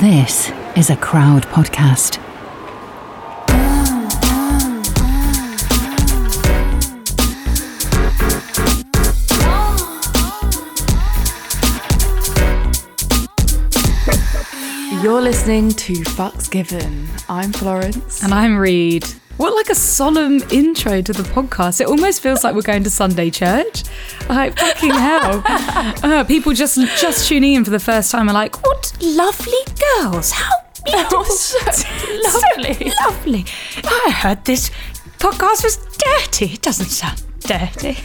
This is a crowd podcast. You're listening to Fucks Given. I'm Florence. And I'm Reed. What like a solemn intro to the podcast. It almost feels like we're going to Sunday church. Like fucking hell. Uh, people just just tuning in for the first time are like, what lovely girls. How beautiful. so lovely. lovely. I heard this podcast was dirty. It doesn't sound dirty.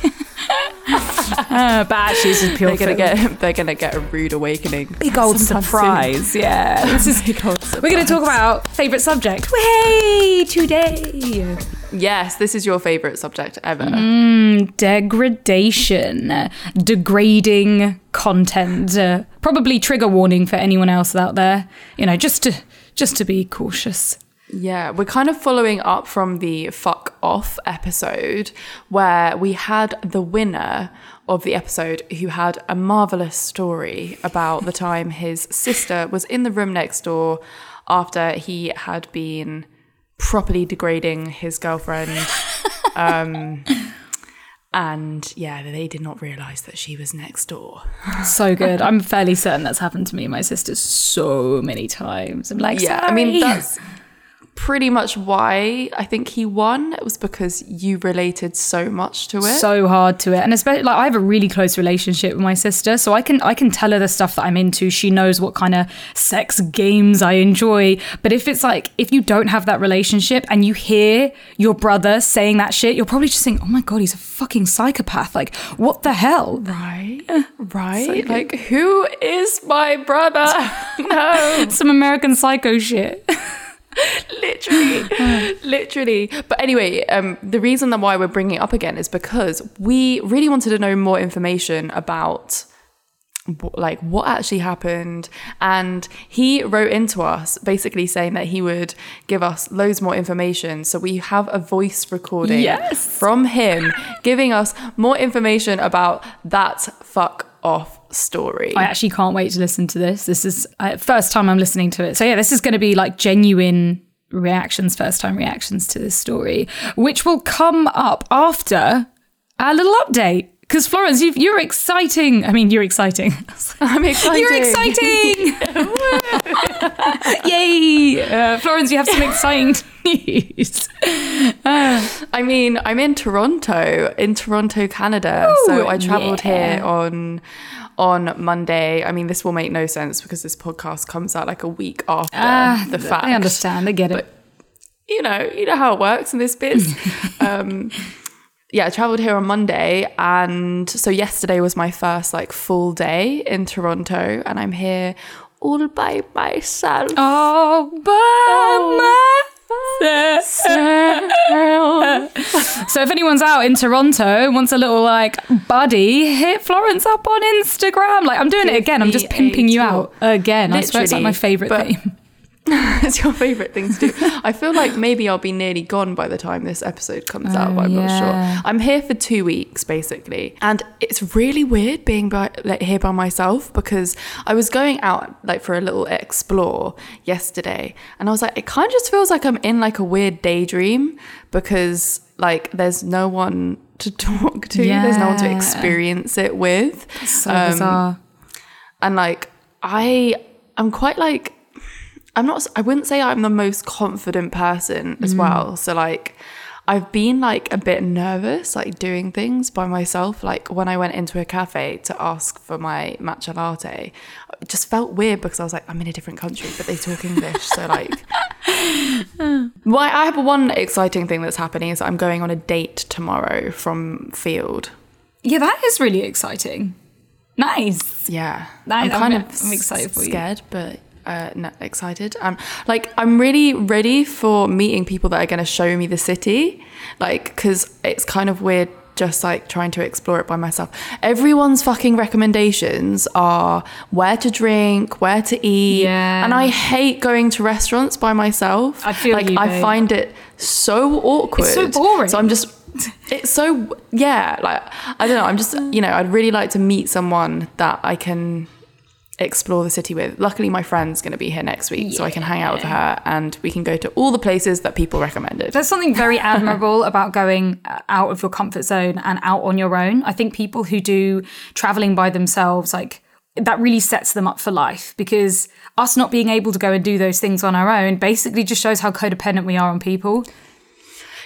uh, but actually it's just pure They're gonna fun. get they're gonna get a rude awakening. big old sometime surprise. Yeah. This is Big old We're going to talk about favourite subject. Way today. Yes, this is your favourite subject ever. Mm. Degradation, degrading content. Probably trigger warning for anyone else out there. You know, just to just to be cautious. Yeah, we're kind of following up from the fuck off episode where we had the winner of the episode who had a marvelous story about the time his sister was in the room next door after he had been properly degrading his girlfriend. um, and yeah, they did not realize that she was next door. So good. I'm fairly certain that's happened to me and my sister so many times. I'm like, Yeah, I mean, that's pretty much why I think he won. It was because you related so much to it. so hard to it. And especially like i have a really close relationship with my sister so i can i can tell her the stuff that i'm into. She knows what kind of sex games i enjoy. But if it's like if you don't have that relationship and you hear your brother saying that shit you're probably just thinking oh my god he's a fucking psychopath. Like what the hell? Right, right. like, who is my brother? no, some american psycho shit literally, literally. But anyway, um, the reason that why we're bringing it up again is because we really wanted to know more information about like what actually happened and he wrote into us basically saying that he would give us loads more information so we have a voice recording Yes. from him giving us more information about that fuck off story I actually can't wait to listen to this. This is uh, first time I'm listening to it. So yeah, this is going to be like genuine reactions, first time reactions to this story, which will come up after our little update. Because Florence, you've, you're exciting. I mean, you're exciting. i'm excited You're exciting! Yay! Uh, Florence, you have some exciting news. I mean, I'm in Toronto, in Toronto, Canada. so I traveled yeah. here on on Monday. I mean, this will make no sense because this podcast comes out like a week after Ah, the fact. I understand. I get it. But, You know, you know how it works in this biz. um, yeah, I traveled here on Monday, and so yesterday was my first like full day in Toronto, and I'm here all by myself. Oh, by myself. So if anyone's out in Toronto and wants a little like buddy, hit Florence up on Instagram. Like I'm doing it again. I'm just pimping you out again. I swear it's like my favorite but- thing. it's your favorite thing to do. I feel like maybe I'll be nearly gone by the time this episode comes out, Oh, but I'm not sure. I'm here for two weeks basically, and it's really weird being by, like here by myself because I was going out like for a little explore yesterday, and I was like, it kind of just feels like I'm in like a weird daydream because like there's no one to talk to, there's no one to experience it with So Um, bizarre. and like i i'm quite like i'm not i wouldn't say i'm the most confident person as mm. well so like i've been like a bit nervous like doing things by myself like when i went into a cafe to ask for my matcha latte it just felt weird because i was like i'm in a different country but they talk english so like well i have one exciting thing that's happening is i'm going on a date tomorrow from Feeld Yeah, that is really exciting. Nice. Yeah, Nice. I'm kind I'm- of I'm excited for you. scared, but uh, excited. Um, like I'm really ready for meeting people that are going to show me the city, like because it's kind of weird just like trying to explore it by myself. Everyone's fucking recommendations are where to drink, where to eat, Yeah. and I hate going to restaurants by myself. I feel like you, I babe. find it so awkward. It's so boring. So I'm just it's so yeah like i don't know i'm just you know i'd really like to meet someone that i can explore the city with. Luckily, my friend's going to be here next week, so I can hang out with her and we can go to all the places that people recommended. There's something very admirable about going uh, out of your comfort zone and out on your own. I think people who do traveling by themselves, like, that really sets them up for life because us not being able to go and do those things on our own basically just shows how codependent we are on people.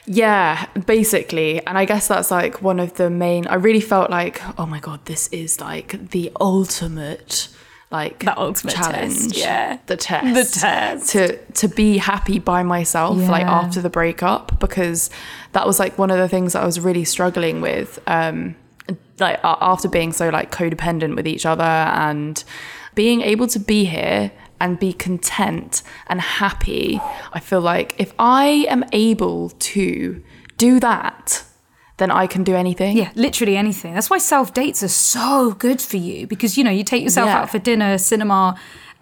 Yeah, basically. And I guess that's like one of the main. I really felt like, oh my God, this is like the ultimate. Like The ultimate challenge, test, yeah. the test, The test. to to be happy by myself, like after the breakup, because that was like one of the things that I was really struggling with. Um, like after being so like codependent with each other and being able to be here and be content and happy i feel like if i am able to do that then i can do anything Yeah, literally anything. That's why self dates are so good for you because you know you take yourself Yeah. out for dinner, cinema.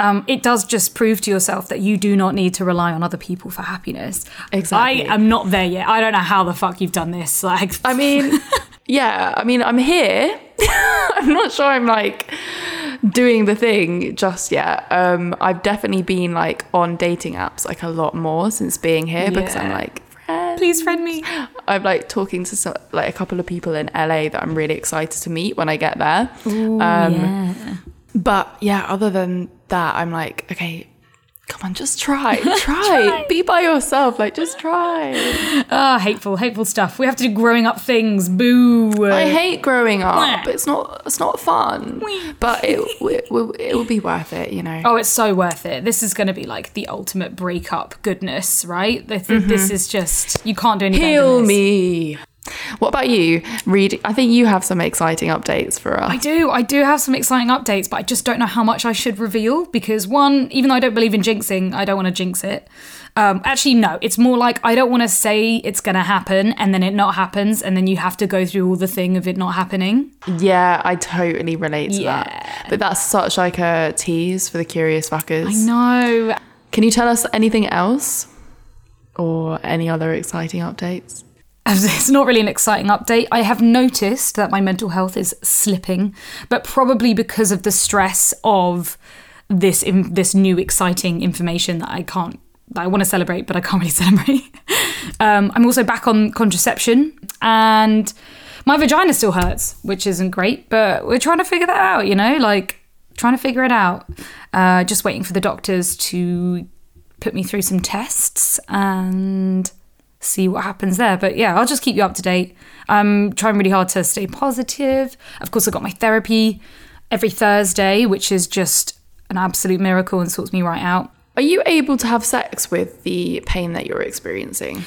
Um, it does just prove to yourself that you do not need to rely on other people for happiness. Exactly. I am not there yet. I don't know how the fuck you've done this. Like, i mean yeah i mean i'm here i'm not sure i'm like doing the thing just yet um i've definitely been like on dating apps like a lot more since being here because i'm like please friend me. I'm like talking to some, like a couple of people in LA that I'm really excited to meet when I get there. um, But yeah, other than that, I'm like, okay, come on, just try, try, be by yourself, like just try. Ah, hateful, hateful stuff. We have to do growing up things. Boo. I hate growing up. It's not, it's not fun, but it, it, will, it will be worth it, you know. Oh, it's so worth it. This is going to be like the ultimate breakup goodness, right? This, this is just you can't do any better than Heal me. What about you, Reed? I think you have some exciting updates for us. I do. I do have some exciting updates, but I just don't know how much I should reveal because one, even though I don't believe in jinxing, I don't want to jinx it. Um, actually, no. It's more like I don't want to say it's going to happen and then it not happens, and then you have to go through all the thing of it not happening. Yeah, I totally relate to Yeah. that. But that's such like a tease for the curious fuckers. No. Can you tell us anything else? Or any other exciting updates? It's not really an exciting update. I have noticed that my mental health is slipping, but probably because of the stress of this in, this new exciting information that I can't that I want to celebrate, but I can't really celebrate. um, I'm also back on contraception, and my vagina still hurts, which isn't great. But we're trying to figure that out. You know, like trying to figure it out. Uh, just waiting for the doctors to put me through some tests and see what happens there. But yeah, I'll just keep you up to date. I'm trying really hard to stay positive. Of course, I've got my therapy every Thursday, which is just an absolute miracle and sorts me right out. Are you able to have sex with the pain that you're experiencing?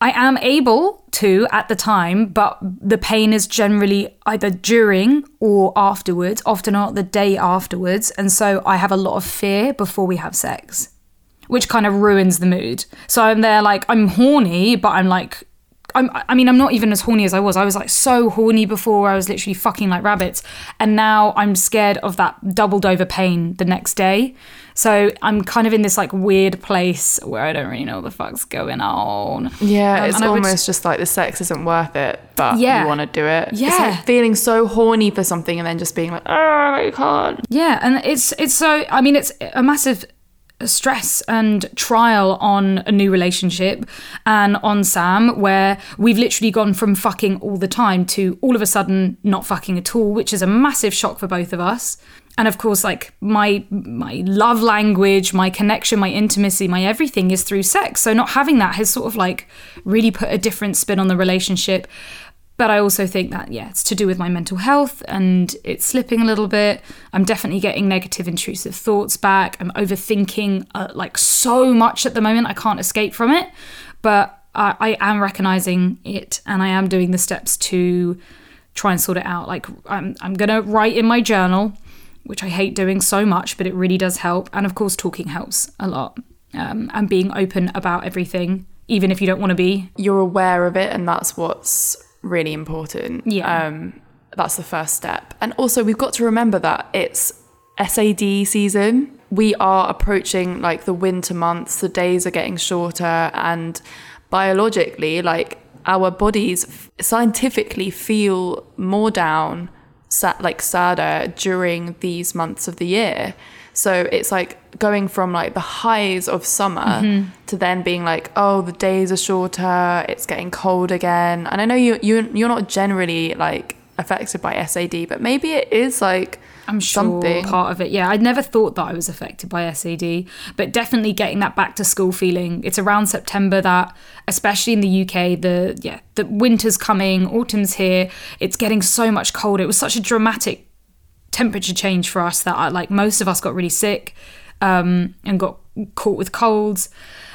I am able to at the time, but the pain is generally either during or afterwards, often not the day afterwards. And so I have a lot of fear before we have sex, which kind of ruins the mood. So I'm there like, I'm horny, but I'm like, I'm, I mean, I'm not even as horny as I was. I was like so horny before. I was literally fucking like rabbits. And now I'm scared of that doubled over pain the next day. So I'm kind of in this like weird place where I don't really know what the fuck's going on. Yeah, Um, it's almost just like the sex isn't worth it, but Yeah. you want to do it. It's Yeah. like feeling so horny for something and then just being like, oh, I can't. Yeah, and it's it's so I mean it's a massive stress and trial on a new relationship and on Sam where we've literally gone from fucking all the time to all of a sudden not fucking at all, which is a massive shock for both of us. And of course like my my love language, my connection, my intimacy, my everything is through sex. So not having that has sort of like really put a different spin on the relationship. But I also think that, yeah, it's to do with my mental health and it's slipping a little bit. I'm definitely getting negative, intrusive thoughts back. I'm overthinking uh, like so much at the moment. I can't escape from it. But I, I am recognizing it and I am doing the steps to try and sort it out. Like, I'm, I'm going to write in my journal, which I hate doing so much, but it really does help. And of course, talking helps a lot. Um, and being open about everything, even if you don't want to be. You're aware of it, and that's what's really important. Yeah. Um, that's the first step. And also, we've got to remember that it's SAD season. We are approaching like the winter months, the days are getting shorter, and biologically, like our bodies f- scientifically feel more down sat like sadder during these months of the year. So it's like going from like the highs of summer mm-hmm. to then being like, oh, the days are shorter, it's getting cold again. And I know you you you're not generally like affected by SAD, but maybe it is like I'm sure something. part of it. Yeah, I'd never thought that I was affected by SAD, but definitely getting that back to school feeling. It's around September that, especially in the UK, the yeah, the winter's coming, autumn's here. It's getting so much colder. It was such a dramatic temperature change for us that I, like most of us got really sick um, and got caught with colds.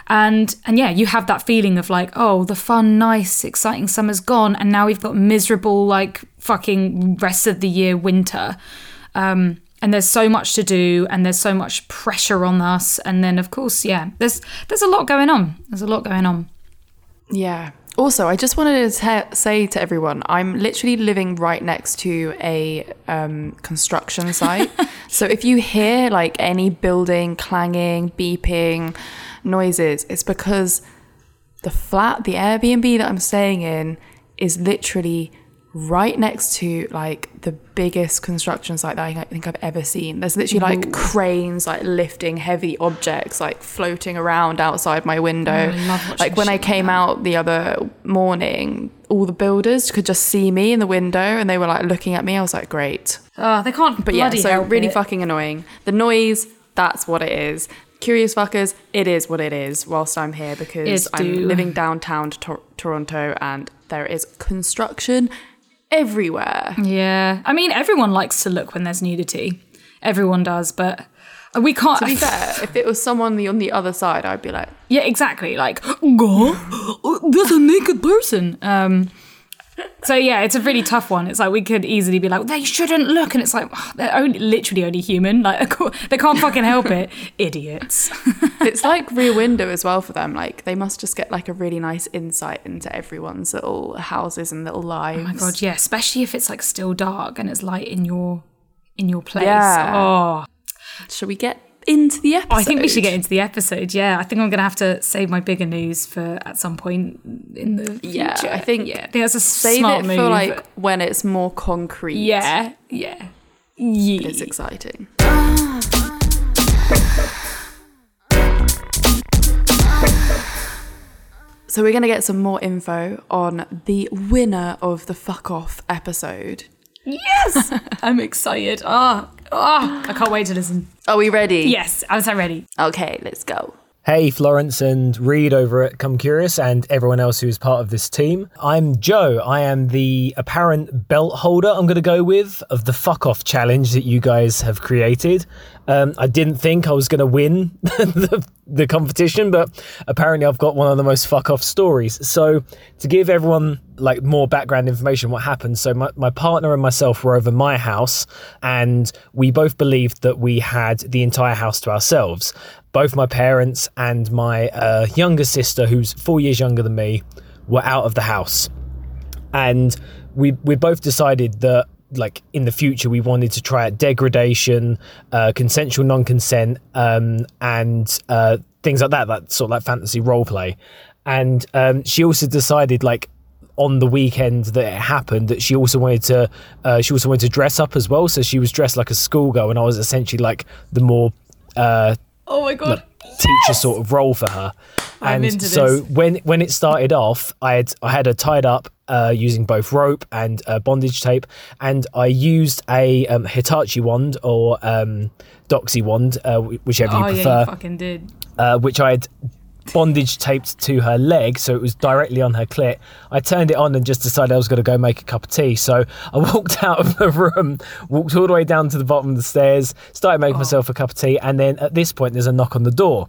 And and yeah, you have that feeling of like, oh, the fun, nice, exciting summer's gone, and now we've got miserable, like fucking rest of the year winter. Um, and there's so much to do, and there's so much pressure on us. And then, of course, yeah, there's there's a lot going on. There's a lot going on. Yeah. Also, I just wanted to te- say to everyone, I'm literally living right next to a um, construction site. so if you hear like any building clanging, beeping noises, it's because the flat, the Airbnb that I'm staying in, is literally right next to like the biggest construction site that I think I've ever seen. There's literally like cranes like lifting heavy objects like floating around outside my window. Oh, watching like when I came that. out the other morning, all the builders could just see me in the window and they were like looking at me. I was like, great. Oh, they can't. But yeah, so really it. fucking annoying. The noise, that's what it is. Curious fuckers, it is what it is whilst I'm here because I'm living downtown Tor- Toronto and there is construction everywhere. Yeah, I mean, everyone likes to look when there's nudity. Everyone does, but we can't. To be fair, if it was someone on the other side, I'd be like, Yeah, exactly. Like, go, there's a naked person. Um, so yeah, it's a really tough one. It's like we could easily be like, they shouldn't look, and it's like oh, they're only literally only human. Like, they can't fucking help it, idiots. it's like Rear Window as well for them. Like they must just get like a really nice insight into everyone's little houses and little lives. Oh my god, yeah, especially if it's like still dark and it's light in your in your place. Yeah. Oh, Shall we get into the episode? I think we should get into the episode. Yeah, I think I'm gonna have to save my bigger news for at some point in the future. Yeah, I think- yeah, I think that's a save smart it move. for like when it's more concrete. yeah, yeah, yeah. It's exciting. So we're gonna get some more info on the winner of the fuck off episode. Yes, I'm excited. Ah, ah, I can't wait to listen. Are we ready? Yes, I'm so ready. Okay, let's go. Hey, Florence and Reed over at Come Curious, and everyone else who's part of this team. I'm Joe. I am the apparent belt holder, I'm going to go with, of the fuck off challenge that you guys have created. Um, I didn't think I was going to win the, the competition, but apparently I've got one of the most fuck off stories. So, to give everyone like more background information, what happened. So, my, my partner and myself were over my house, and we both believed that we had the entire house to ourselves both my parents and my uh, younger sister, who's four years younger than me, were out of the house, and we we both decided that like in the future we wanted to try out degradation, uh, consensual non-consent, um, and uh, things like that, that sort of like fantasy role play. And um, she also decided like on the weekend that it happened that she also wanted to uh, she also wanted to dress up as well. So she was dressed like a schoolgirl, and I was essentially like the more uh, Oh my god. teacher sort of role for her. I'm And so this. when when it started off, I had I had her tied up uh, using both rope and uh, bondage tape, and I used a um, Hitachi wand or um, Doxy wand, uh, wh- whichever you Oh yeah, prefer, you fucking did. uh, which I had bondage taped to her leg, so it was directly on her clit. I turned it on and just decided I was going to go make a cup of tea. So I walked out of the room, walked all the way down to the bottom of the stairs, started making myself a cup of tea, and then at this point, there's a knock on the door.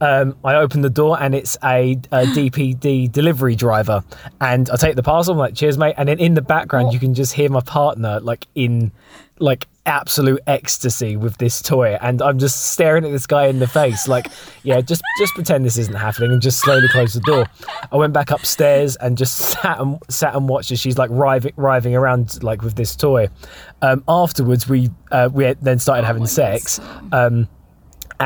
Um, I open the door and it's a, a DPD delivery driver, and I take the parcel. I'm like, "Cheers, mate!" And then in the background, you can just hear my partner like in like absolute ecstasy with this toy and I'm just staring at this guy in the face like yeah just just pretend this isn't happening and just slowly close the door. I went back upstairs and just sat and sat and watched as she's like writhing, writhing around like with this toy. Um, afterwards we uh, we then started having sex. Um,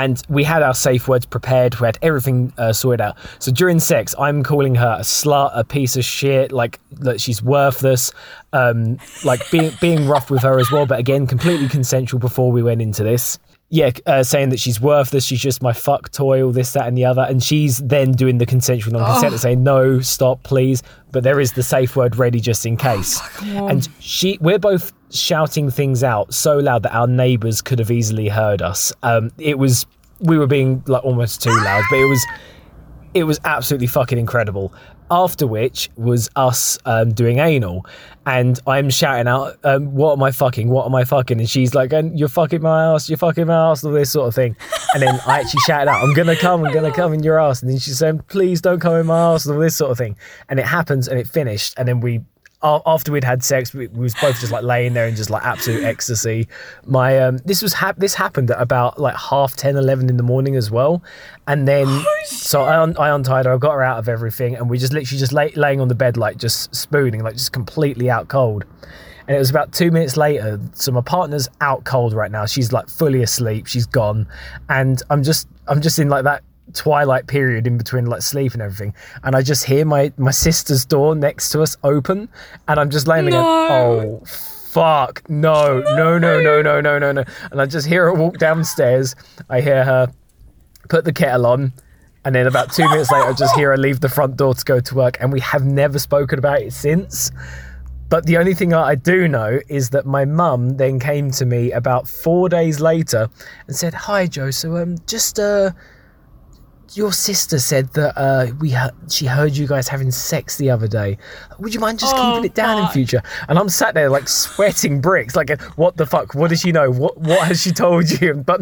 and we had our safe words prepared. We had everything uh, sorted out. So during sex, I'm calling her a slut, a piece of shit, like that she's worthless, um, like being being rough with her as well. But again, completely consensual before we went into this. Yeah, uh, saying that she's worthless, she's just my fuck toy, all this, that, and the other. And she's then doing the consensual non-consent and saying, no, stop, please. But there is the safe word ready just in case. and she, we're both shouting things out so loud that our neighbours could have easily heard us. Um, it was, we were being like almost too loud, but it was, it was absolutely fucking incredible. After which was us um, doing anal, and I'm shouting out, um, "What am I fucking? What am I fucking?" And she's like, "And "You're fucking my ass. You're fucking my ass." All this sort of thing. And then I actually shouted out, "I'm gonna come. I'm gonna come in your ass." And then she's saying, "Please don't come in my ass." All this sort of thing. And it happens, and it finished, and then we. After we'd had sex, we, we was both just like laying there in just like absolute ecstasy. My um, this was hap- this happened at about like half 10, 11 in the morning as well, and then so I, un- I untied her, I got her out of everything, and we just literally just lay- laying on the bed like just spooning, like just completely out cold. And it was about two minutes later. So my partner's out cold right now. She's like fully asleep. She's gone, and I'm just I'm just in like that twilight period in between like sleep and everything. And I just hear my my sister's door next to us open, and I'm just laying there going, oh fuck no no no no no no no no and i just hear her walk downstairs i hear her put the kettle on and then about two minutes later I just hear her leave the front door to go to work and we have never spoken about it since but the only thing I do know is that my mum then came to me about four days later and said, "Hi, Joe. So um, just uh, your sister said that uh, we he- she heard you guys having sex the other day. Would you mind just keeping it down in future?" And I'm sat there like sweating bricks, like, "What the fuck? What does she know? What what has she told you?" But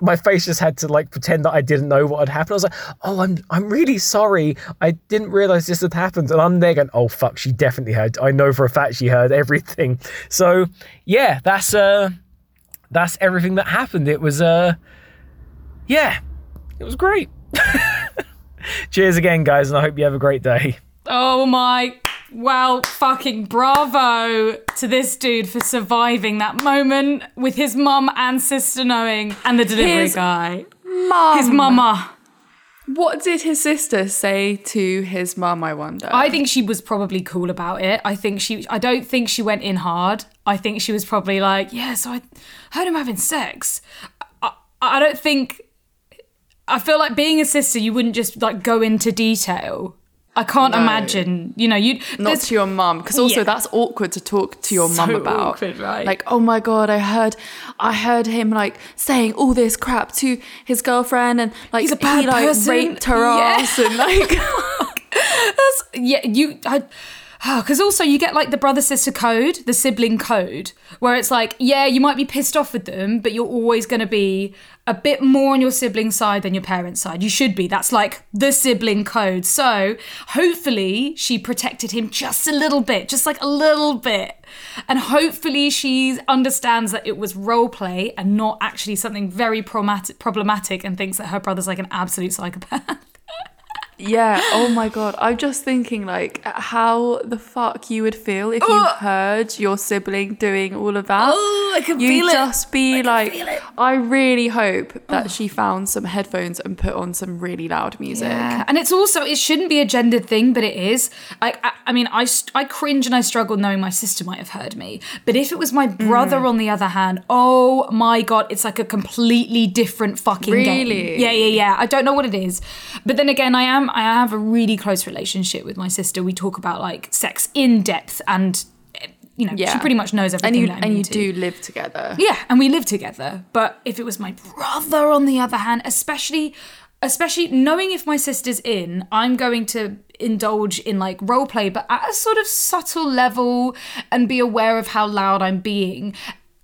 my face just had to like pretend that I didn't know what had happened. I was like, "Oh, I'm I'm really sorry. I didn't realize this had happened." And I'm there going, "Oh fuck, she definitely heard. I know for a fact she heard everything." So yeah, that's uh, that's everything that happened. It was uh, yeah, it was great. Cheers again, guys, and I hope you have a great day. Oh my. Well, fucking bravo to this dude for surviving that moment with his mum and sister knowing, and the delivery His guy. Mum. His mama. What did his sister say to his mum, I wonder? I think she was probably cool about it. I think she. I don't think she went in hard. I think she was probably like, yeah. So I heard him having sex. I, I don't think. I feel like being a sister, you wouldn't just like go into detail. I can't No. imagine. You know, you Not to your mum, because also Yeah. that's awkward to talk to your mum about. awkward, right? Like, oh my god, I heard, I heard him like saying all this crap to his girlfriend, and like He's a bad he like person. raped her Yeah. ass, and like, That's yeah, you I Ah, because also you get like the brother sister code, the sibling code, where it's like, yeah, you might be pissed off with them, but you're always going to be a bit more on your sibling side than your parents' side. You should be. That's like the sibling code. So hopefully she protected him just a little bit, just like a little bit. And hopefully she understands that it was role play and not actually something very problematic, problematic and thinks that her brother's like an absolute psychopath. yeah. Oh my god, I'm just thinking like how the fuck you would feel if you oh. heard your sibling doing all of that. Oh, I can you feel it. just be like. I really hope that oh. she found some headphones and put on some really loud music. Yeah. And it's also it shouldn't be a gendered thing, but it is. Like I, I mean, I st- I cringe and I struggle knowing my sister might have heard me. But if it was my mm. brother, on the other hand, oh my god, it's like a completely different fucking game. Really? Yeah, yeah, yeah. I don't know what it is, but then again, I am I have a really close relationship with my sister. We talk about like sex in depth, and you know, Yeah. she pretty much knows And everything. you that I'm and you do live together. Yeah, and we live together. But if it was my brother on the other hand, especially especially knowing if my sister's in, I'm going to indulge in like role play, but at a sort of subtle level and be aware of how loud I'm being.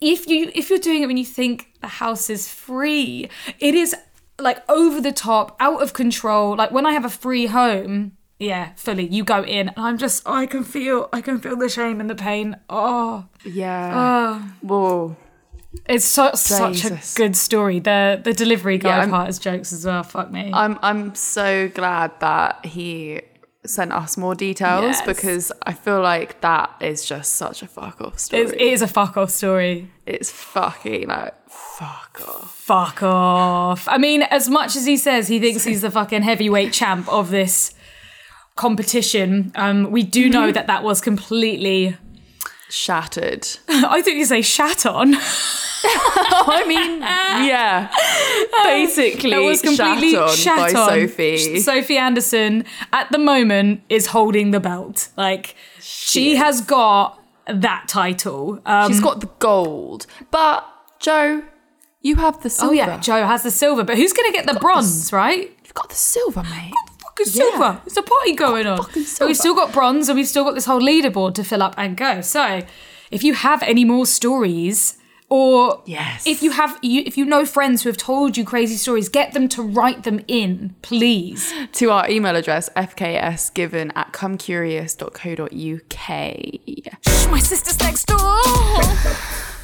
If you if you're doing it when you think the house is free, it is like over the top, out of control. Like when I have a free home, yeah, fully. You go in, and I'm just, I can feel, I can feel the shame and the pain. Oh, Yeah. Oh. Whoa. it's so, such a good story. The the delivery guy Yeah, part is jokes as well. Fuck me. I'm I'm so glad that he sent us more details Yes. because I feel like that is just such a fuck off story. It's, it is a fuck off story. it's fucking like fuck off. Fuck off. I mean, as much as he says he thinks he's the fucking heavyweight champ of this competition, um, we do know that that was completely. Shattered. I think you say shat on. I mean, yeah. Basically, It was completely shat on shat by on. Sophie. Sophie Anderson at the moment is holding the belt. Like she has got that title. Um, She's got the gold. But, Joe, you have the oh silver. yeah, Joe has the silver, but who's gonna get the bronze, right? You've got the silver, mate. Fucking silver. There's a party going on. But we've still got bronze and we've still got this whole leaderboard to fill up and go. So if you have any more stories or Yes. if you have you, if you know friends who have told you crazy stories, get them to write them in, please. to our email address, fksgiven at comecurious.co.uk. Shh, my sister's next door.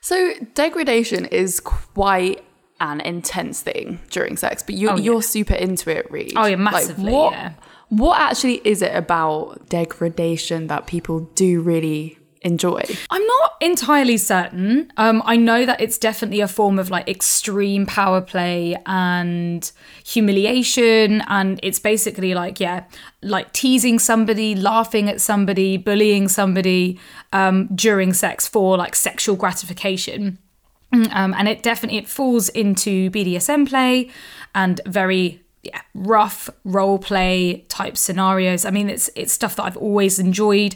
So degradation is quite an intense thing during sex, but you, oh, you're super into it, Reed. Oh, yeah, massively, what, yeah. What actually is it about degradation that people do really enjoy? I'm not entirely certain. Um, I know that it's definitely a form of like extreme power play and humiliation. And it's basically like, yeah, like teasing somebody, laughing at somebody, bullying somebody um, during sex for like sexual gratification. Um, and it definitely it falls into BDSM play and very yeah, rough role play type scenarios. I mean, it's it's stuff that I've always enjoyed.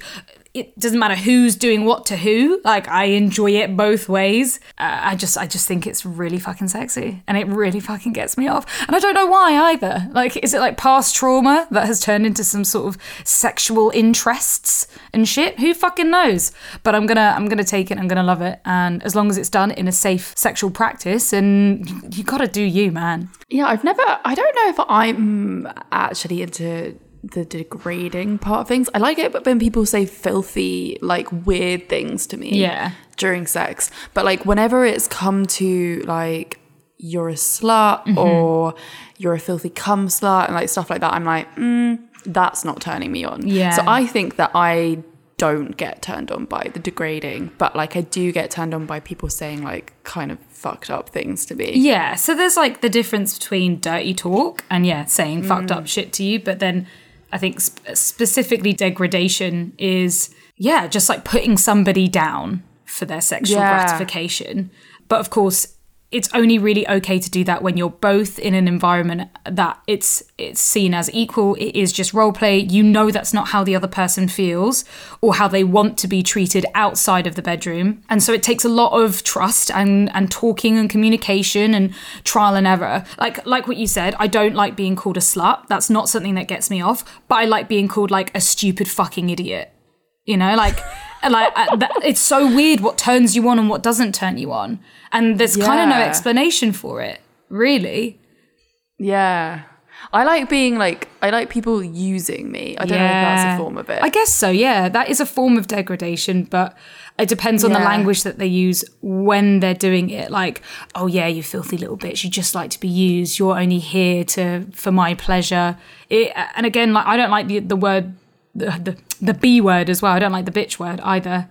It doesn't matter who's doing what to who. Like I enjoy it both ways. Uh, I just I just think it's really fucking sexy, and it really fucking gets me off. And I don't know why either. Like, is it like past trauma that has turned into some sort of sexual interests and shit? Who fucking knows? But I'm gonna I'm gonna take it. I'm gonna love it. And as long as it's done in a safe sexual practice, and you, you gotta do you, man. Yeah, I've never, I don't know if I'm actually into the degrading part of things. I like it, but when people say filthy, like weird things to me Yeah. during sex. But like whenever it's come to like, you're a slut or you're a filthy cum slut and like stuff like that, I'm like, mm, that's not turning me on. Yeah. So I think that I don't get turned on by the degrading, but like I do get turned on by people saying like kind of fucked up things to me. Yeah, so there's like the difference between dirty talk and yeah, saying fucked up shit to you, but then I think sp- specifically degradation is yeah, just like putting somebody down for their sexual Yeah. gratification. But of course, it's only really okay to do that when you're both in an environment that it's it's seen as equal. It is just role play. You know that's not how the other person feels or how they want to be treated outside of the bedroom. And so it takes a lot of trust and and talking and communication and trial and error. Like like what you said, I don't like being called a slut. That's not something that gets me off, but I like being called like a stupid fucking idiot. You know, like like that, it's so weird what turns you on and what doesn't turn you on. And there's kind of no explanation for it, really. Yeah. I like being like I like people using me. I don't know if that's a form of it. I guess so, yeah. That is a form of degradation, but it depends on the language that they use when they're doing it. Like, oh yeah, you filthy little bitch, you just like to be used. You're only here to for my pleasure. It, and again, like I don't like the the word the, the the B word as well. I don't like the bitch word either.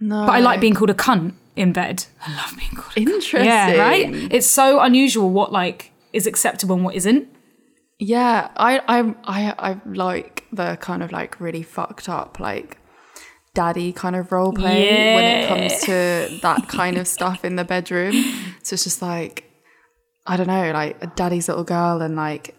no. But I like being called a cunt in bed. I love being called a cunt. interesting. Yeah, right? It's so unusual what like is acceptable and what isn't. Yeah, I I I I like the kind of like really fucked up like daddy kind of role play when it comes to that kind of stuff in the bedroom. So it's just like I don't know, like a daddy's little girl and like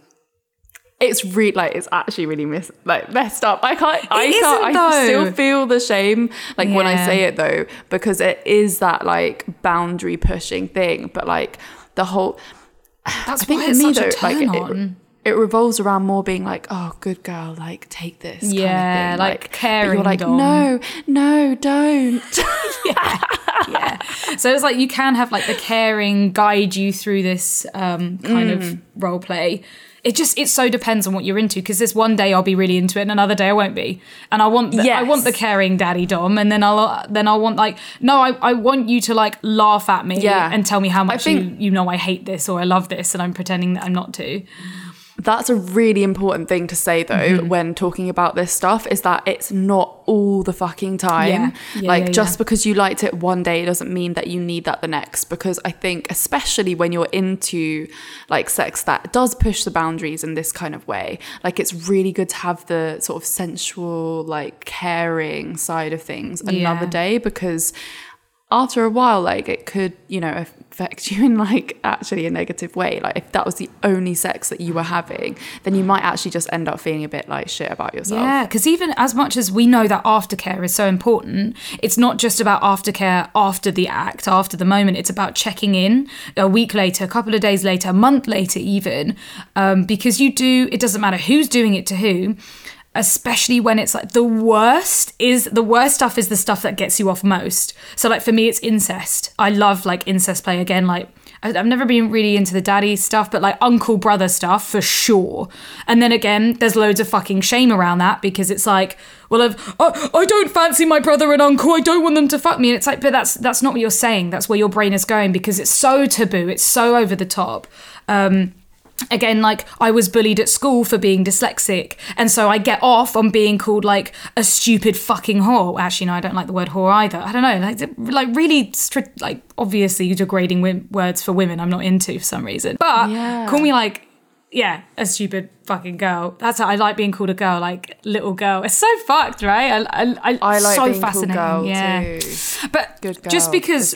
it's really like it's actually really miss like messed up. I can't I It can't isn't, I still feel the shame like when I say it though because it is that like boundary pushing thing but like the whole That's I think why it's me such though, a like turn it, on. it revolves around more being like, oh, good girl, like take this. kind of Yeah, thing. like but caring You're like, dom. no, no, don't. yeah. So it's like you can have like the caring guide you through this um, kind Mm. of role play. It just it so depends on what you're into because this one day I'll be really into it and another day I won't be. And I want the, I want the caring daddy dom and then I'll then I'll want like no I, I want you to like laugh at me Yeah. and tell me how much think- you you know I hate this or I love this and I'm pretending that I'm not to. That's a really important thing to say though Mm-hmm. when talking about this stuff is that it's not all the fucking time. Yeah. Yeah, like yeah, just because you liked it one day doesn't mean that you need that the next because I think especially when you're into like sex that does push the boundaries in this kind of way, like it's really good to have the sort of sensual like caring side of things another day because after a while like it could you know affect you in like actually a negative way like if that was the only sex that you were having then you might actually just end up feeling a bit like shit about yourself Yeah, because even as much as we know that aftercare is so important, it's not just about aftercare after the act, after the moment. It's about checking in a week later, a couple of days later, a month later, even. Um, because you do, it doesn't matter who's doing it to who. Especially when it's like the worst is the worst stuff is the stuff that gets you off most. So like for me, it's incest. I love like incest play again. Like I've never been really into the daddy stuff, but like uncle brother stuff for sure. And then again, there's loads of fucking shame around that because it's like, well, I've, I, I don't fancy my brother and uncle. I don't want them to fuck me. And it's like, but that's that's not what you're saying. That's where your brain is going because it's so taboo. It's so over the top. Um, again like i was bullied at school for being dyslexic and so i get off on being called like a stupid fucking whore. Actually no i don't like the word whore either. I don't know like like really strict like obviously degrading wi- words for women i'm not into for some reason. But Yeah. call me like yeah a stupid fucking girl. That's how i like being called a girl like little girl. It's so fucked right? I i, I, i like so being fascinating cool girl yeah. too. But good girl just because is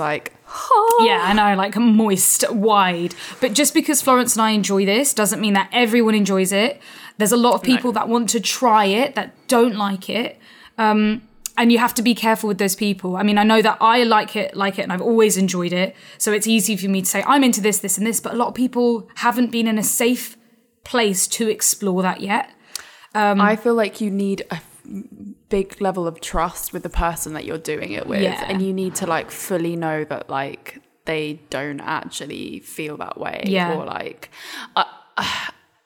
like yeah, I know, like moist, wide. But just because Florence and I enjoy this doesn't mean that everyone enjoys it. There's a lot of people that want to try it that don't like it. Um, and you have to be careful with those people. I mean, I know that I like it, like it, and I've always enjoyed it. So it's easy for me to say I'm into this, this, and this. But a lot of people haven't been in a safe place to explore that yet. i feel like you need a big level of trust with the person that you're doing it with Yeah. and you need to like fully know that like they don't actually feel that way Yeah. or like uh,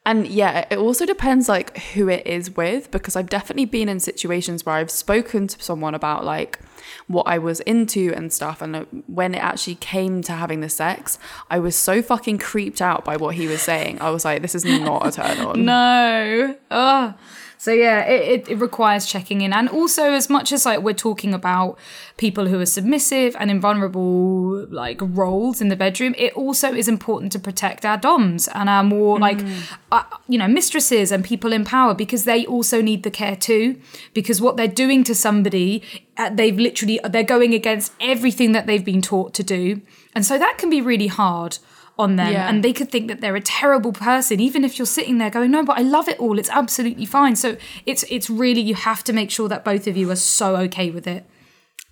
and yeah it also depends like who it is with because i've definitely been in situations where i've spoken to someone about like what i was into and stuff and uh, when it actually came to having the sex i was so fucking creeped out by what he was saying i was like this is not a turn on No. Ugh. So yeah, it, it, it requires checking in. And also as much as like we're talking about people who are submissive and in vulnerable like roles in the bedroom, it also is important to protect our DOMs and our more like uh, you know, mistresses and people in power because they also need the care too. Because what they're doing to somebody, uh, they've literally they're going against everything that they've been taught to do. And so that can be really hard on them Yeah. and they could think that they're a terrible person even if you're sitting there going no but I love it all. It's absolutely fine. So it's it's really you have to make sure that both of you are so okay with it.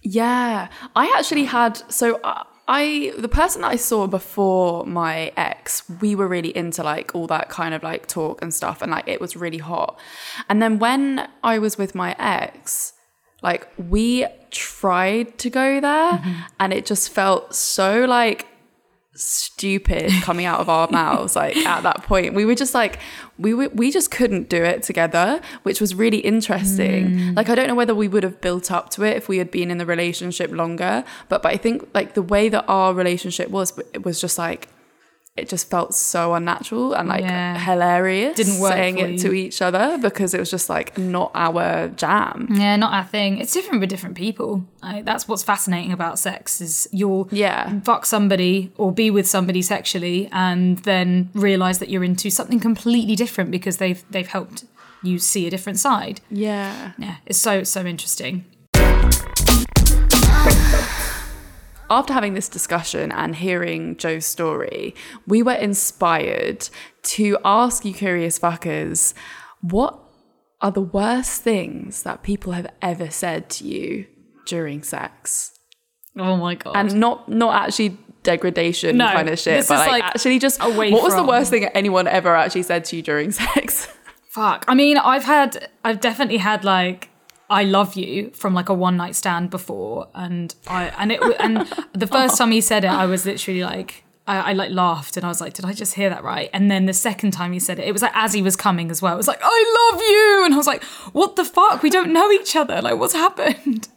Yeah, I actually had so I, I the person that I saw before my ex, we were really into like all that kind of like talk and stuff, and like it was really hot. And then when I was with my ex, like we tried to go there, mm-hmm. and it just felt so like stupid coming out of our mouths like at that point. We were just like we were, we just couldn't do it together which was really interesting. Mm. Like i don't know whether we would have built up to it if we had been in the relationship longer but but i think like the way that our relationship was it was just like it just felt so unnatural and like Yeah. hilarious Didn't work saying it you. to each other because it was just like not our jam yeah not our thing it's different with different people like, that's what's fascinating about sex is you'll Yeah. fuck somebody or be with somebody sexually and then realize that you're into something completely different because they've they've helped you see a different side yeah yeah it's so so interesting after having this discussion and hearing Joe's story, we were inspired to ask you curious fuckers what are the worst things that people have ever said to you during sex? oh my god And not not actually degradation No, kind of shit, but like, like, actually just away what was the worst thing anyone ever actually said to you during sex? Fuck. I mean, I've had, I've definitely had like, I love you from like a one night stand before, and I and it and the first time he said it, I was literally like. I, I like laughed and I was like, did I just hear that right? And then the second time he said it, it was like as he was coming as well. It was like, I love you. And I was like, what the fuck? We don't know each other. Like, what's happened?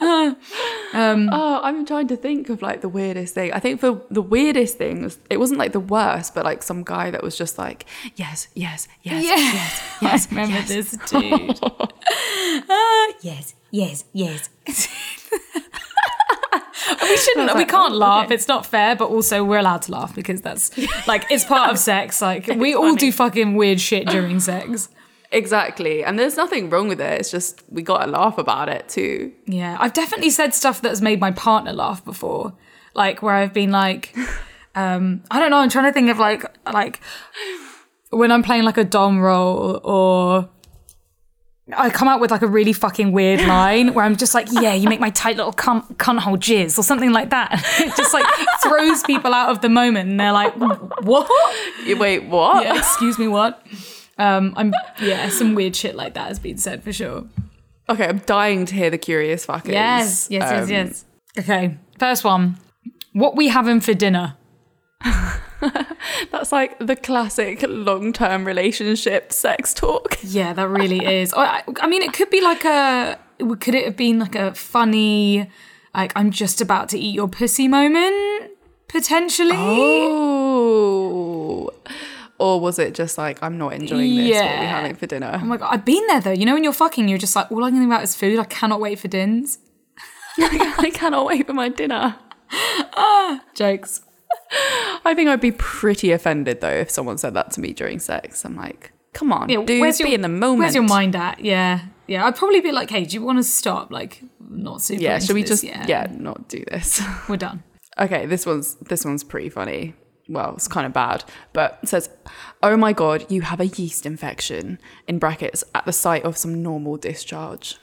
Oh, I'm trying to think of like the weirdest thing. I think for the weirdest thing, was- it wasn't like the worst, but like some guy that was just like, yes, yes, yes, Yeah. yes, yes. I remember yes. this dude. Uh, yes, yes, yes. we shouldn't. We can't laugh. okay. It's not fair, but also we're allowed to laugh because that's like it's part of sex. Like we all do fucking weird shit during sex. Exactly. And there's nothing wrong with it. It's just we got to laugh about it too. Yeah, I've definitely said stuff that's made my partner laugh before. Like where I've been like, um, I don't know. I'm trying to think of like like when I'm playing like a dom role or. I come out with like a really fucking weird line where I'm just like, yeah, you make my tight little cunt, cunt hole jizz or something like that. it just like throws people out of the moment and they're like, what? Wait, what? Yeah, excuse me, what? Um, I'm yeah, some weird shit like that has been said for sure. Okay, I'm dying to hear the curious fuckers. Yes, yes, yes, Um, yes. Okay, first one. What we having for dinner? That's like the classic long-term relationship sex talk. Yeah, that really is. I, I mean, it could be like a. Could it have been like a funny, like I'm just about to eat your pussy moment potentially? Oh. Or was it just like I'm not enjoying this? What are we Yeah. having for dinner? Oh my god, I've been there though. You know, when you're fucking, you're just like, all I can think about is food. I cannot wait for dins. I cannot wait for my dinner. Ah, jokes. I think I'd be pretty offended though if someone said that to me during sex. I'm like, come on, Yeah, dude, where's be your, in the moment. Where's your mind at? Yeah, yeah. I'd probably be like, hey, do you want to stop? Like, not super. Yeah, should we this just yet. yeah not do this? We're done. Okay, this one's this one's pretty funny. Well, it's kind of bad, but it says, "Oh my god, you have a yeast infection." In brackets at the site of some normal discharge.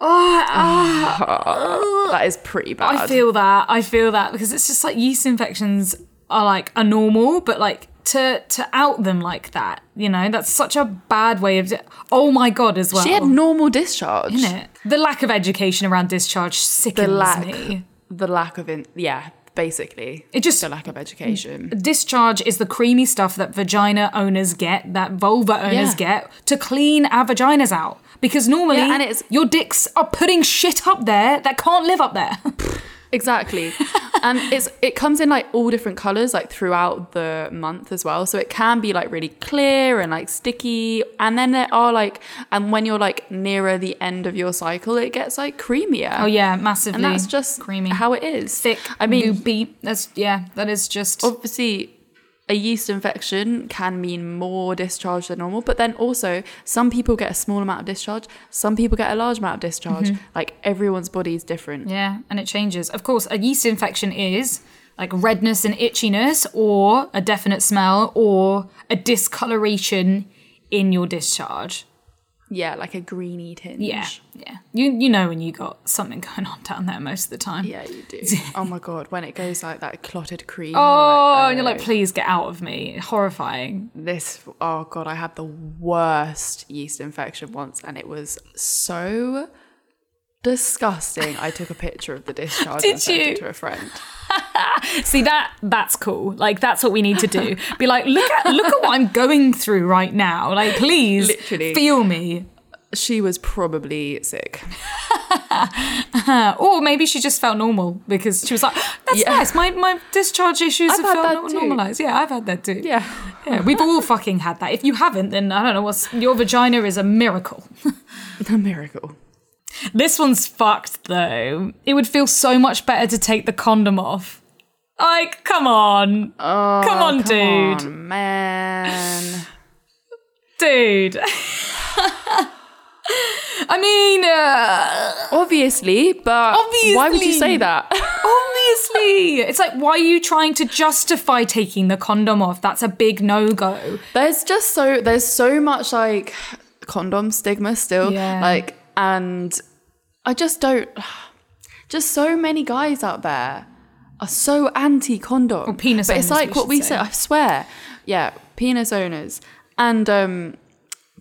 Oh, ah. that is pretty bad. I feel that. I feel that because it's just like yeast infections are like a normal, but like to to out them like that, you know, that's such a bad way of. oh my god, as well. she had normal discharge. Isn't it? The lack of education around discharge sickens The lack, me. the lack of in, yeah, basically, It just- the lack of education. Discharge is the creamy stuff that vagina owners get, that vulva owners Yeah. get to clean our vaginas out. Because normally, Yeah, and it's- your dicks are putting shit up there that can't live up there. Exactly. and it's it comes in like all different colors like throughout the month as well. So it can be like really clear and like sticky and then there are like and when you're like nearer the end of your cycle it gets like creamier. oh yeah, massively. And that's just creamy, how it is. thick. I mean, goopy. That's yeah. That is just. obviously a yeast infection can mean more discharge than normal, but then also some people get a small amount of discharge, some people get a large amount of discharge. Mm-hmm. Like everyone's body is different. Yeah, and it changes. Of course, a yeast infection is like redness and itchiness, or a definite smell, or a discoloration in your discharge. Yeah, like a greeny tinge. Yeah, yeah. You you know when you got something going on down there most of the time. Yeah, you do. oh my god, when it goes like that clotted cream. Oh, and you're you're like, oh. please get out of me. Horrifying. this. Oh god, I had the worst yeast infection once, and it was so disgusting. I took a picture of the discharge Did and sent you? it to a friend. See that that's cool. Like that's what we need to do. Be like, look at look at what I'm going through right now. Like please Literally. feel me. She was probably sick. Or maybe she just felt normal because she was like, that's Yeah. nice. My my discharge issues I've have felt too. normalized. Yeah, I've had that too. Yeah. Yeah, we've all fucking had that. If you haven't, then I don't know what's your vagina is a miracle. A miracle. This one's fucked though. It would feel so much better to take the condom off. Like, come on. come on, dude. Oh, man. Dude. I mean, uh, Obviously, but why would you say that? obviously. It's like, why are you trying to justify taking the condom off? That's a big no go. there's just so there's so much like condom stigma still. Yeah. Like and I just don't just so many guys out there are so anti condom. Or penis But it's like we what we say. say, I swear. Yeah, penis owners. And um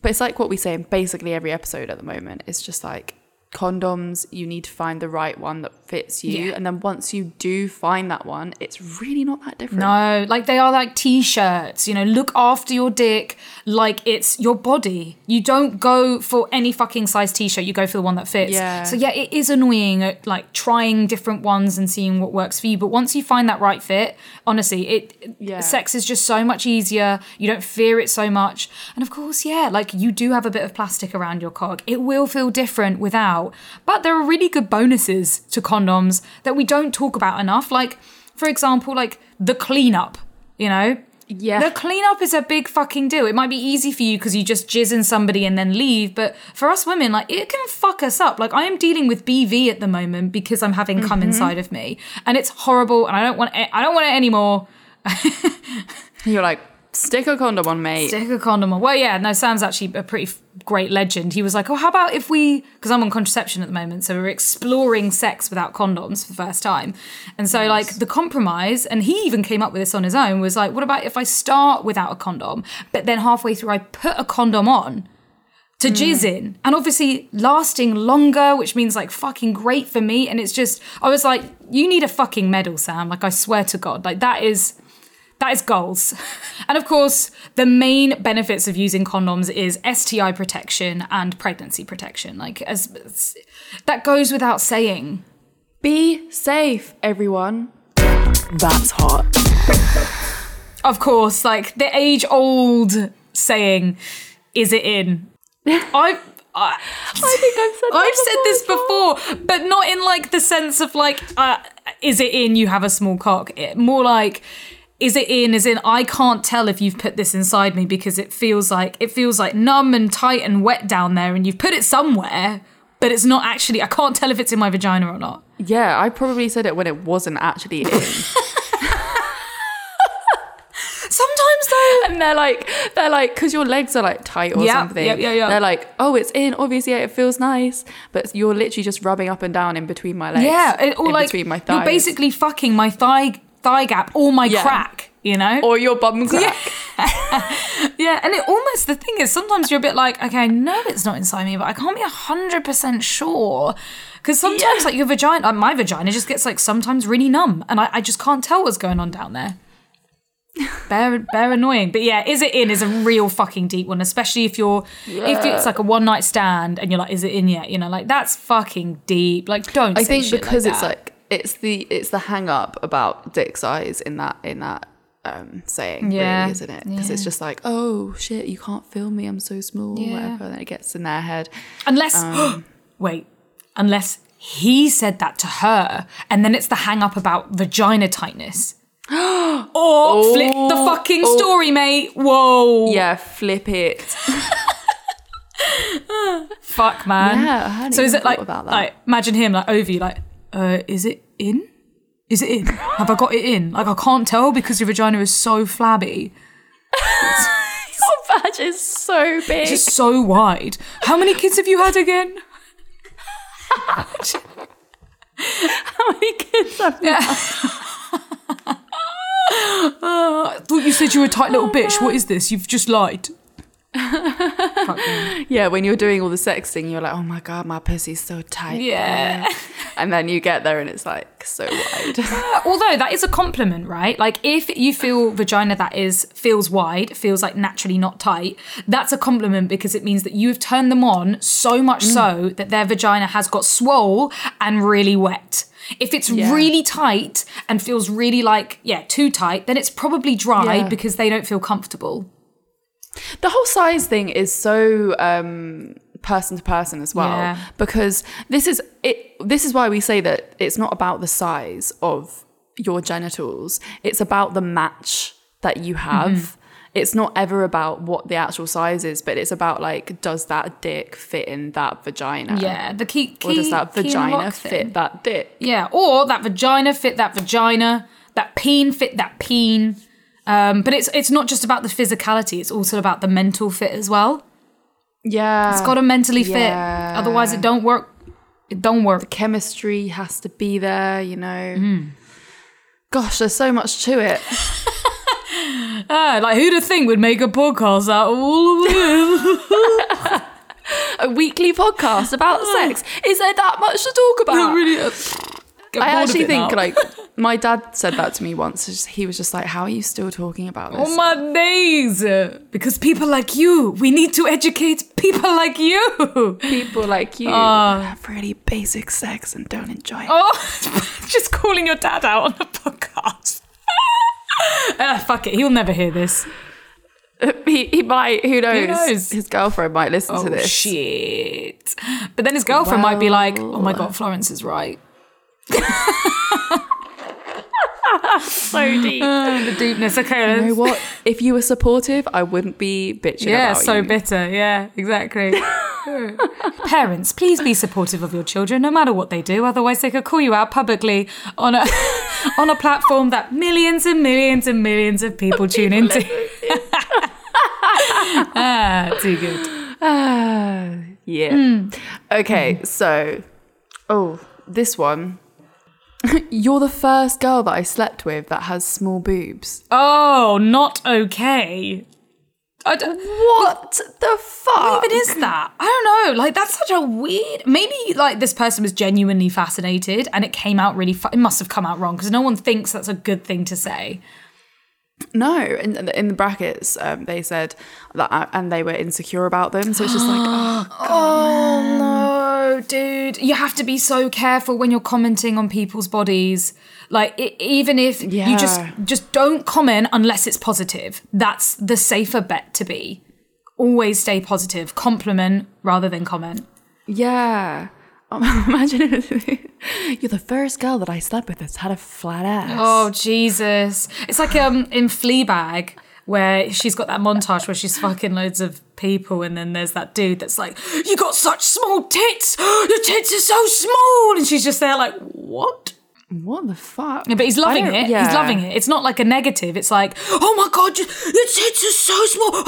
but it's like what we say in basically every episode at the moment. It's just like condoms, you need to find the right one that fits you. Yeah. And then once you do find that one, it's really not that different. No, like they are like t-shirts, you know, look after your dick like it's your body. You don't go for any fucking size t-shirt, you go for the one that fits. Yeah. So yeah, it is annoying uh, like trying different ones and seeing what works for you, but once you find that right fit, honestly, it Yeah. sex is just so much easier. You don't fear it so much. And of course, yeah, like you do have a bit of plastic around your cock. It will feel different without. But there are really good bonuses to condoms that we don't talk about enough. Like, for example, like the cleanup, you know? Yeah. The cleanup is a big fucking deal. It might be easy for you because you just jizz in somebody and then leave, but for us women, like it can fuck us up. Like I am dealing with BV at the moment because I'm having come mm-hmm. inside of me, and it's horrible, and I don't want it. I don't want it anymore. You're like, stick a condom on, mate. Stick a condom on. Well, yeah, no, Sam's actually a pretty f- great legend. He was like, oh, how about if we, because I'm on contraception at the moment, so we're exploring sex without condoms for the first time. And so, like, the compromise, and he even came up with this on his own, was like, what about if I start without a condom, but then halfway through I put a condom on? To hmm. jizz in, and obviously lasting longer, which means like fucking great for me. And it's just, I was like, you need a fucking medal, Sam. Like, I swear to God, like that is that is goals. And of course, the main benefits of using condoms is STI protection and pregnancy protection. Like as that goes without saying. Be safe, everyone. That's hot. Of course, like the age old saying, is it in? I've I, I think I've said I've said this before, but not in like the sense of like, uh, is it in? You have a small cock. It, more like, is it in? is in, I can't tell if you've put this inside me because it feels like it feels like numb and tight and wet down there, and you've put it somewhere, but it's not actually. I can't tell if it's in my vagina or not. Yeah, I probably said it when it wasn't actually in. Sometimes though, and they're like, they're like, because your legs are like tight or Yeah, something. yeah, yeah, yeah. They're like, oh, it's in. Obviously, it feels nice, but you're literally just rubbing up and down in between my legs. yeah, it, or in like between my thighs. you're basically fucking my thigh thigh gap or my Yeah. crack. You know, or your bum crack. Yeah, and it almost the thing is sometimes you're a bit like, okay, I know it's not inside me, but I can't be hundred percent sure. Because sometimes Yeah. like your vagina, like, my vagina just gets like sometimes really numb, and I, I just can't tell what's going on down there. Bare, bare annoying. But yeah, is it in is a real fucking deep one, especially if you're if it's like a one night stand and you're like, is it in yet? You know, like that's fucking deep. Like don't. I think because like it's like it's the it's the hang up about dick size in that in that um saying Yeah, really isn't it because it's just like oh shit you can't feel me i'm so small Yeah. whatever and then it gets in their head Unless, Um, wait, unless he said that to her, and then it's the hang up about vagina tightness. or flip the fucking story, mate. Whoa. yeah flip it Fuck, man. Yeah, so is it like, about that. like, imagine him like over you, like, uh, is it in? Is it in? Have I got it in? Like, I can't tell because your vagina is so flabby. your badge is so big It's just so wide. How many kids have you had again? how many kids have you had? I thought you said you were a tight little bitch. What is this? You've just lied. yeah when you're doing all the sexting you're like oh my god my pussy's so tight Yeah. And then you get there and it's like so wide Although that is a compliment, right? Like if you feel vagina that is feels wide, feels like naturally not tight, that's a compliment because it means that you have turned them on so much so that their vagina has got swole and really wet. If it's Yeah. really tight and feels really like, yeah, too tight, then it's probably dry Yeah. because they don't feel comfortable. the whole size thing is so um person to person as well Yeah. because this is it this is why we say that it's not about the size of your genitals it's about the match that you have Mm-hmm. it's not ever about what the actual size is but it's about like does that dick fit in that vagina Yeah, the key, key or does that vagina thing. fit that dick Yeah, or that vagina fit that vagina, that peen fit that peen. Um, but it's it's not just about the physicality; it's also about the mental fit as well. Yeah It's got to mentally Yeah. fit, otherwise it don't work. It don't work. The chemistry has to be there you know Mm-hmm. gosh there's so much to it Ah, like who'd have think would make a podcast out of all of this? a weekly podcast about sex? Is there that much to talk about? I actually think like my dad said that to me once. He was just like, "How are you still talking about this?" Oh my days! Because people like you, we need to educate people like you. People like you Oh. have really basic sex and don't enjoy it. Oh, just calling your dad out on the podcast. Ah, fuck it, he'll never hear this. He, he might. Who knows? knows? His girlfriend might listen Oh to this. shit! But then his girlfriend might be like, "Oh my god, Florence is right." So deep. the deepness. Okay, you know let's- what? If you were supportive, I wouldn't be bitching Yeah, about so you. bitter. Yeah, exactly. Parents, please be supportive of your children, no matter what they do. Otherwise, they could call you out publicly on a on a platform that millions and millions and millions of people tune into. ah, too good. Ah, yeah. Hmm. Okay, so, oh, this one. You're the first girl that I slept with that has small boobs. Oh, not okay. I don't, What the fuck? what even is that? I don't know. Like that's such a weird. Maybe like this person was genuinely fascinated, and it came out really. It must have come out wrong because no one thinks that's a good thing to say. No, in, in the brackets, um, they said that, uh, and they were insecure about them. So it's just like, oh, Oh no, dude! You have to be so careful when you're commenting on people's bodies. Like i even if you just just don't comment unless it's positive. That's the safer bet to be. Always stay positive. Compliment rather than comment. yeah. Imagine if you're the first girl that I slept with that's had a flat ass. Oh Jesus! It's like um in Fleabag where she's got that montage where she's fucking loads of people, and then there's that dude that's like, "You got such small tits. Your tits are so small," and she's just there like, "What?" What the fuck? Yeah, but he's loving it. yeah. He's loving it. It's not like a negative. It's like, "Oh my god, your your tits are so small."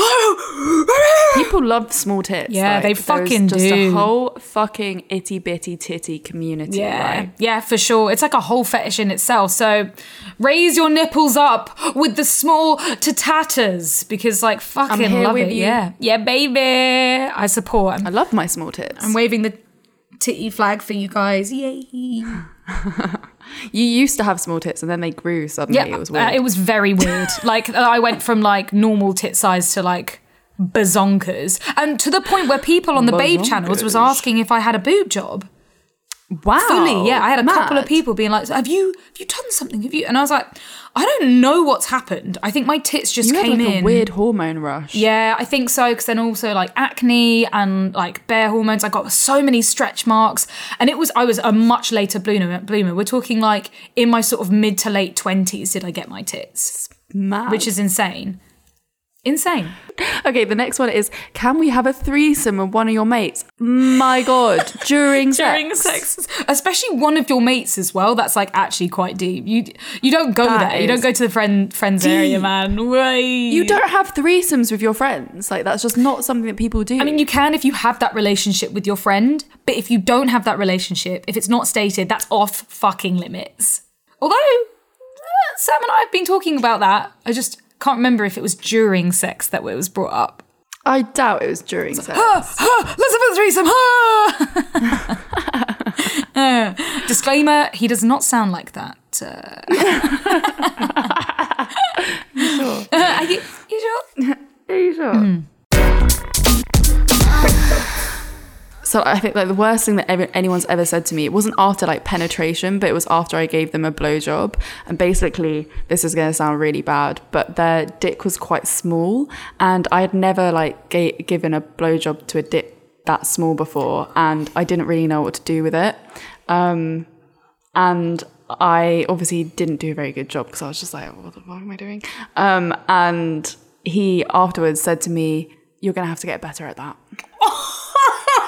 People love small tits. Yeah, they there's fucking just do. a whole fucking itty bitty titty community. Yeah, right? yeah, for sure. It's like a whole fetish in itself. So raise your nipples up with the small to tatters because, like, fucking here love with it. you. Yeah, yeah, baby. I support. I'm, I love my small tits. I'm waving the titty flag for you guys. Yay! you used to have small tits and then they grew suddenly. Yeah, it was uh, weird. it was very weird. like I went from like normal tit size to like bazonkers, and to the point where people on the Babe channels was asking if I had a boob job. Wow. fully. Yeah, I had a couple of people being like, "Have you have you done something? Have you?" And I was like, "I don't know what's happened. I think my tits just You came like in." a weird hormone rush. Yeah, I think so. Because then also like acne and like bare hormones. I got so many stretch marks, and it was I was a much later bloomer. Bloomer. We're talking like in my sort of mid to late twenties. Did I get my tits? Mad. Which is insane. Insane. okay. The next one is: Can we have a threesome with one of your mates? My God, during sex. During sex, especially one of your mates as well. That's like actually quite deep. You you don't go That there. You don't go to the friend friends area, man. Way. You don't have threesomes with your friends. Like that's just not something that people do. I mean, you can if you have that relationship with your friend, but if you don't have that relationship, if it's not stated, that's off fucking limits. Although uh, Sam and I have been talking about that, I just can't remember if it was during sex that it was brought up. I doubt it was during sex. Ah, ah, let's have a threesome. ah. Uh, disclaimer: He does not sound like that. Uh, are you, you sure? Are you sure? Hmm. So I think like the worst thing that ever, anyone's ever said to me, it wasn't after like penetration, but it was after I gave them a blowjob. And basically, this is going to sound really bad, but their dick was quite small, and I had never like ga- given a blowjob to a dick that small before, and I didn't really know what to do with it. Um, and I obviously didn't do a very good job because I was just like, what the fuck am I doing? Um, and he afterwards said to me, "You're gonna have to get better at that."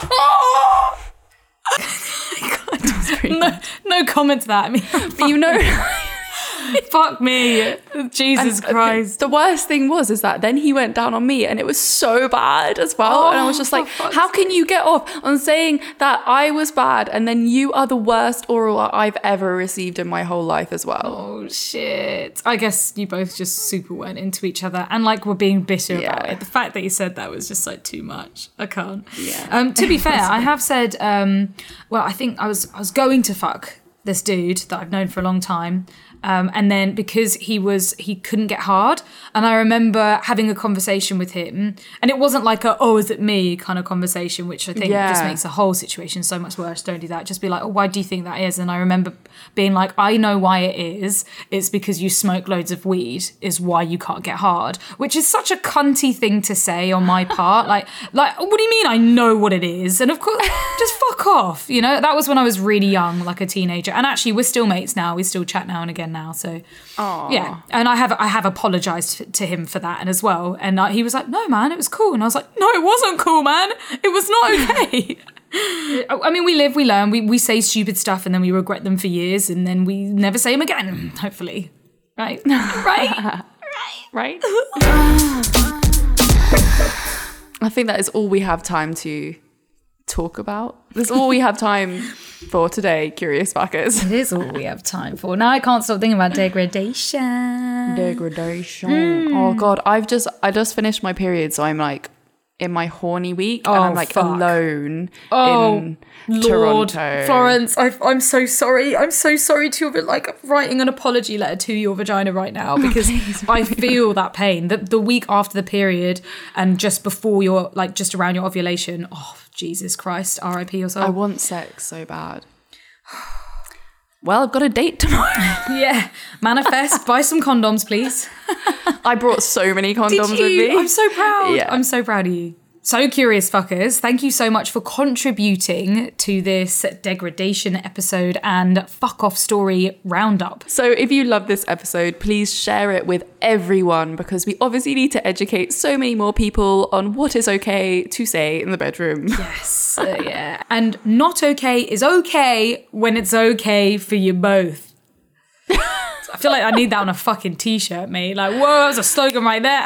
Oh! no, no comment to that. I mean, But you know, Fuck me. Jesus And, uh, Christ. The worst thing was is that then he went down on me and it was so bad as well. and I was Oh, just like, how can you get off on saying that I was bad and then you are the worst oral I've ever received in my whole life as well? Oh shit. I guess you both just super went into each other and like were being bitter about it. The fact that you said that was just like too much. I can't. Yeah. Um to be fair, I have said um well, I think I was I was going to fuck this dude that I've known for a long time. Um, and then because he was he couldn't get hard. And i remember having a conversation with him and it wasn't like a oh is it me? kind of conversation which i think just makes the whole situation so much worse. Don't do that. Just be like oh why do you think that is? And i remember being like i know why it is. It's because you smoke loads of weed is why you can't get hard which is such a cunty thing to say on my part. Like like what do you mean i know what it is? And of course just fuck off you know? That was when i was really young like a teenager. And actually we're still mates now. We still chat now and again now so yeah and i have i have apologized to him for that and as well and uh, he was like no man it was cool and i was like no it wasn't cool man it was not okay I I mean, we live, we learn, we, we say stupid stuff and then we regret them for years and then we never say them again, hopefully. Right? Right? Right? I think that is all we have time to talk about. That's all we have time for today, curious fuckers. it is all we have time for. Now I can't stop thinking about degradation. Degradation. Hmm. Oh god, I've just I just finished my period, so I'm like in my horny week and Oh, I'm like fuck. alone Oh, in Lord, Toronto. Florence, I, I'm so sorry. I'm so sorry to you. Like writing an apology letter to your vagina right now oh, because I feel that pain. The, the week after the period and just before your like just around your ovulation. Oh Jesus Christ, R.I.P. your soul. I want sex so bad. Well, I've got a date tomorrow. yeah, manifest. buy some condoms, please. I brought so many condoms Did you? with me. I'm so proud. Yeah. I'm so proud of you. So curious fuckers, thank you so much for contributing to this degradation episode and fuck off story roundup. So, if you love this episode, please share it with everyone because we obviously need to educate so many more people on what is okay to say in the bedroom. Yes, uh, yeah. And not okay is okay when it's okay for you both. I feel like I need that on a fucking t-shirt, mate. Like, whoa, that's a slogan right there.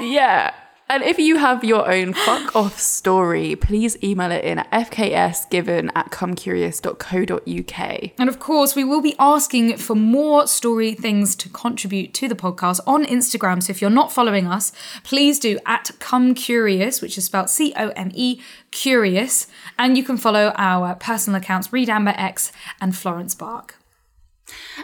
yeah. And if you have your own fuck off story, please email it in at fksgiven at comecurious.co.uk. And of course, we will be asking for more story things to contribute to the podcast on Instagram. So if you're not following us, please do at Come Curious, which is spelled C O M E Curious. And you can follow our personal accounts, Reed Amber X and Florence Bark.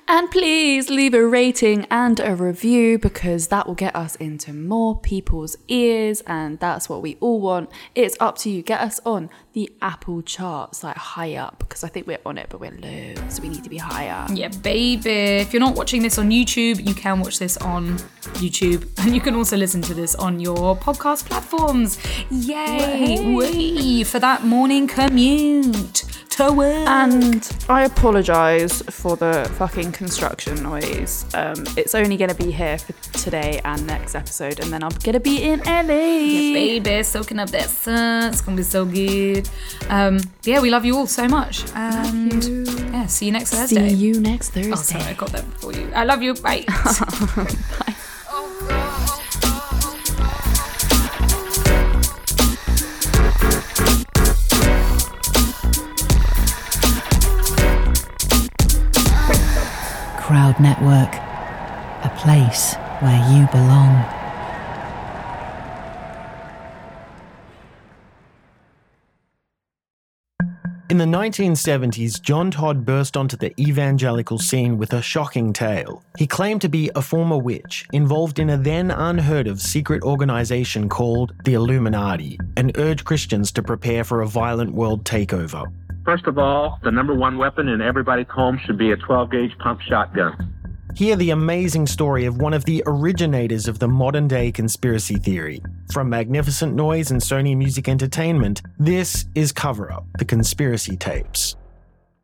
And please leave a rating and a review because that will get us into more people's ears, and that's what we all want. It's up to you. Get us on the Apple charts, like high up, because I think we're on it, but we're low, so we need to be higher. Yeah, baby. If you're not watching this on YouTube, you can watch this on YouTube. And you can also listen to this on your podcast platforms. Yay! Whee! For that morning commute to. And I apologise for the fucking construction noise. Um, it's only going to be here for today and next episode, and then I'm going to be in LA. baby, soaking up that sun. It's gonna be so good. Um, yeah, we love you all so much. And yeah, see you next Thursday. See you next Thursday. Oh, sorry, I got that before you. I love you. Bye. Crowd Network, a place where you belong. In the 1970s, John Todd burst onto the evangelical scene with a shocking tale. He claimed to be a former witch involved in a then unheard of secret organization called the Illuminati and urged Christians to prepare for a violent world takeover. First of all, the number one weapon in everybody's home should be a 12 gauge pump shotgun. Hear the amazing story of one of the originators of the modern day conspiracy theory. From Magnificent Noise and Sony Music Entertainment, this is Cover Up, the conspiracy tapes.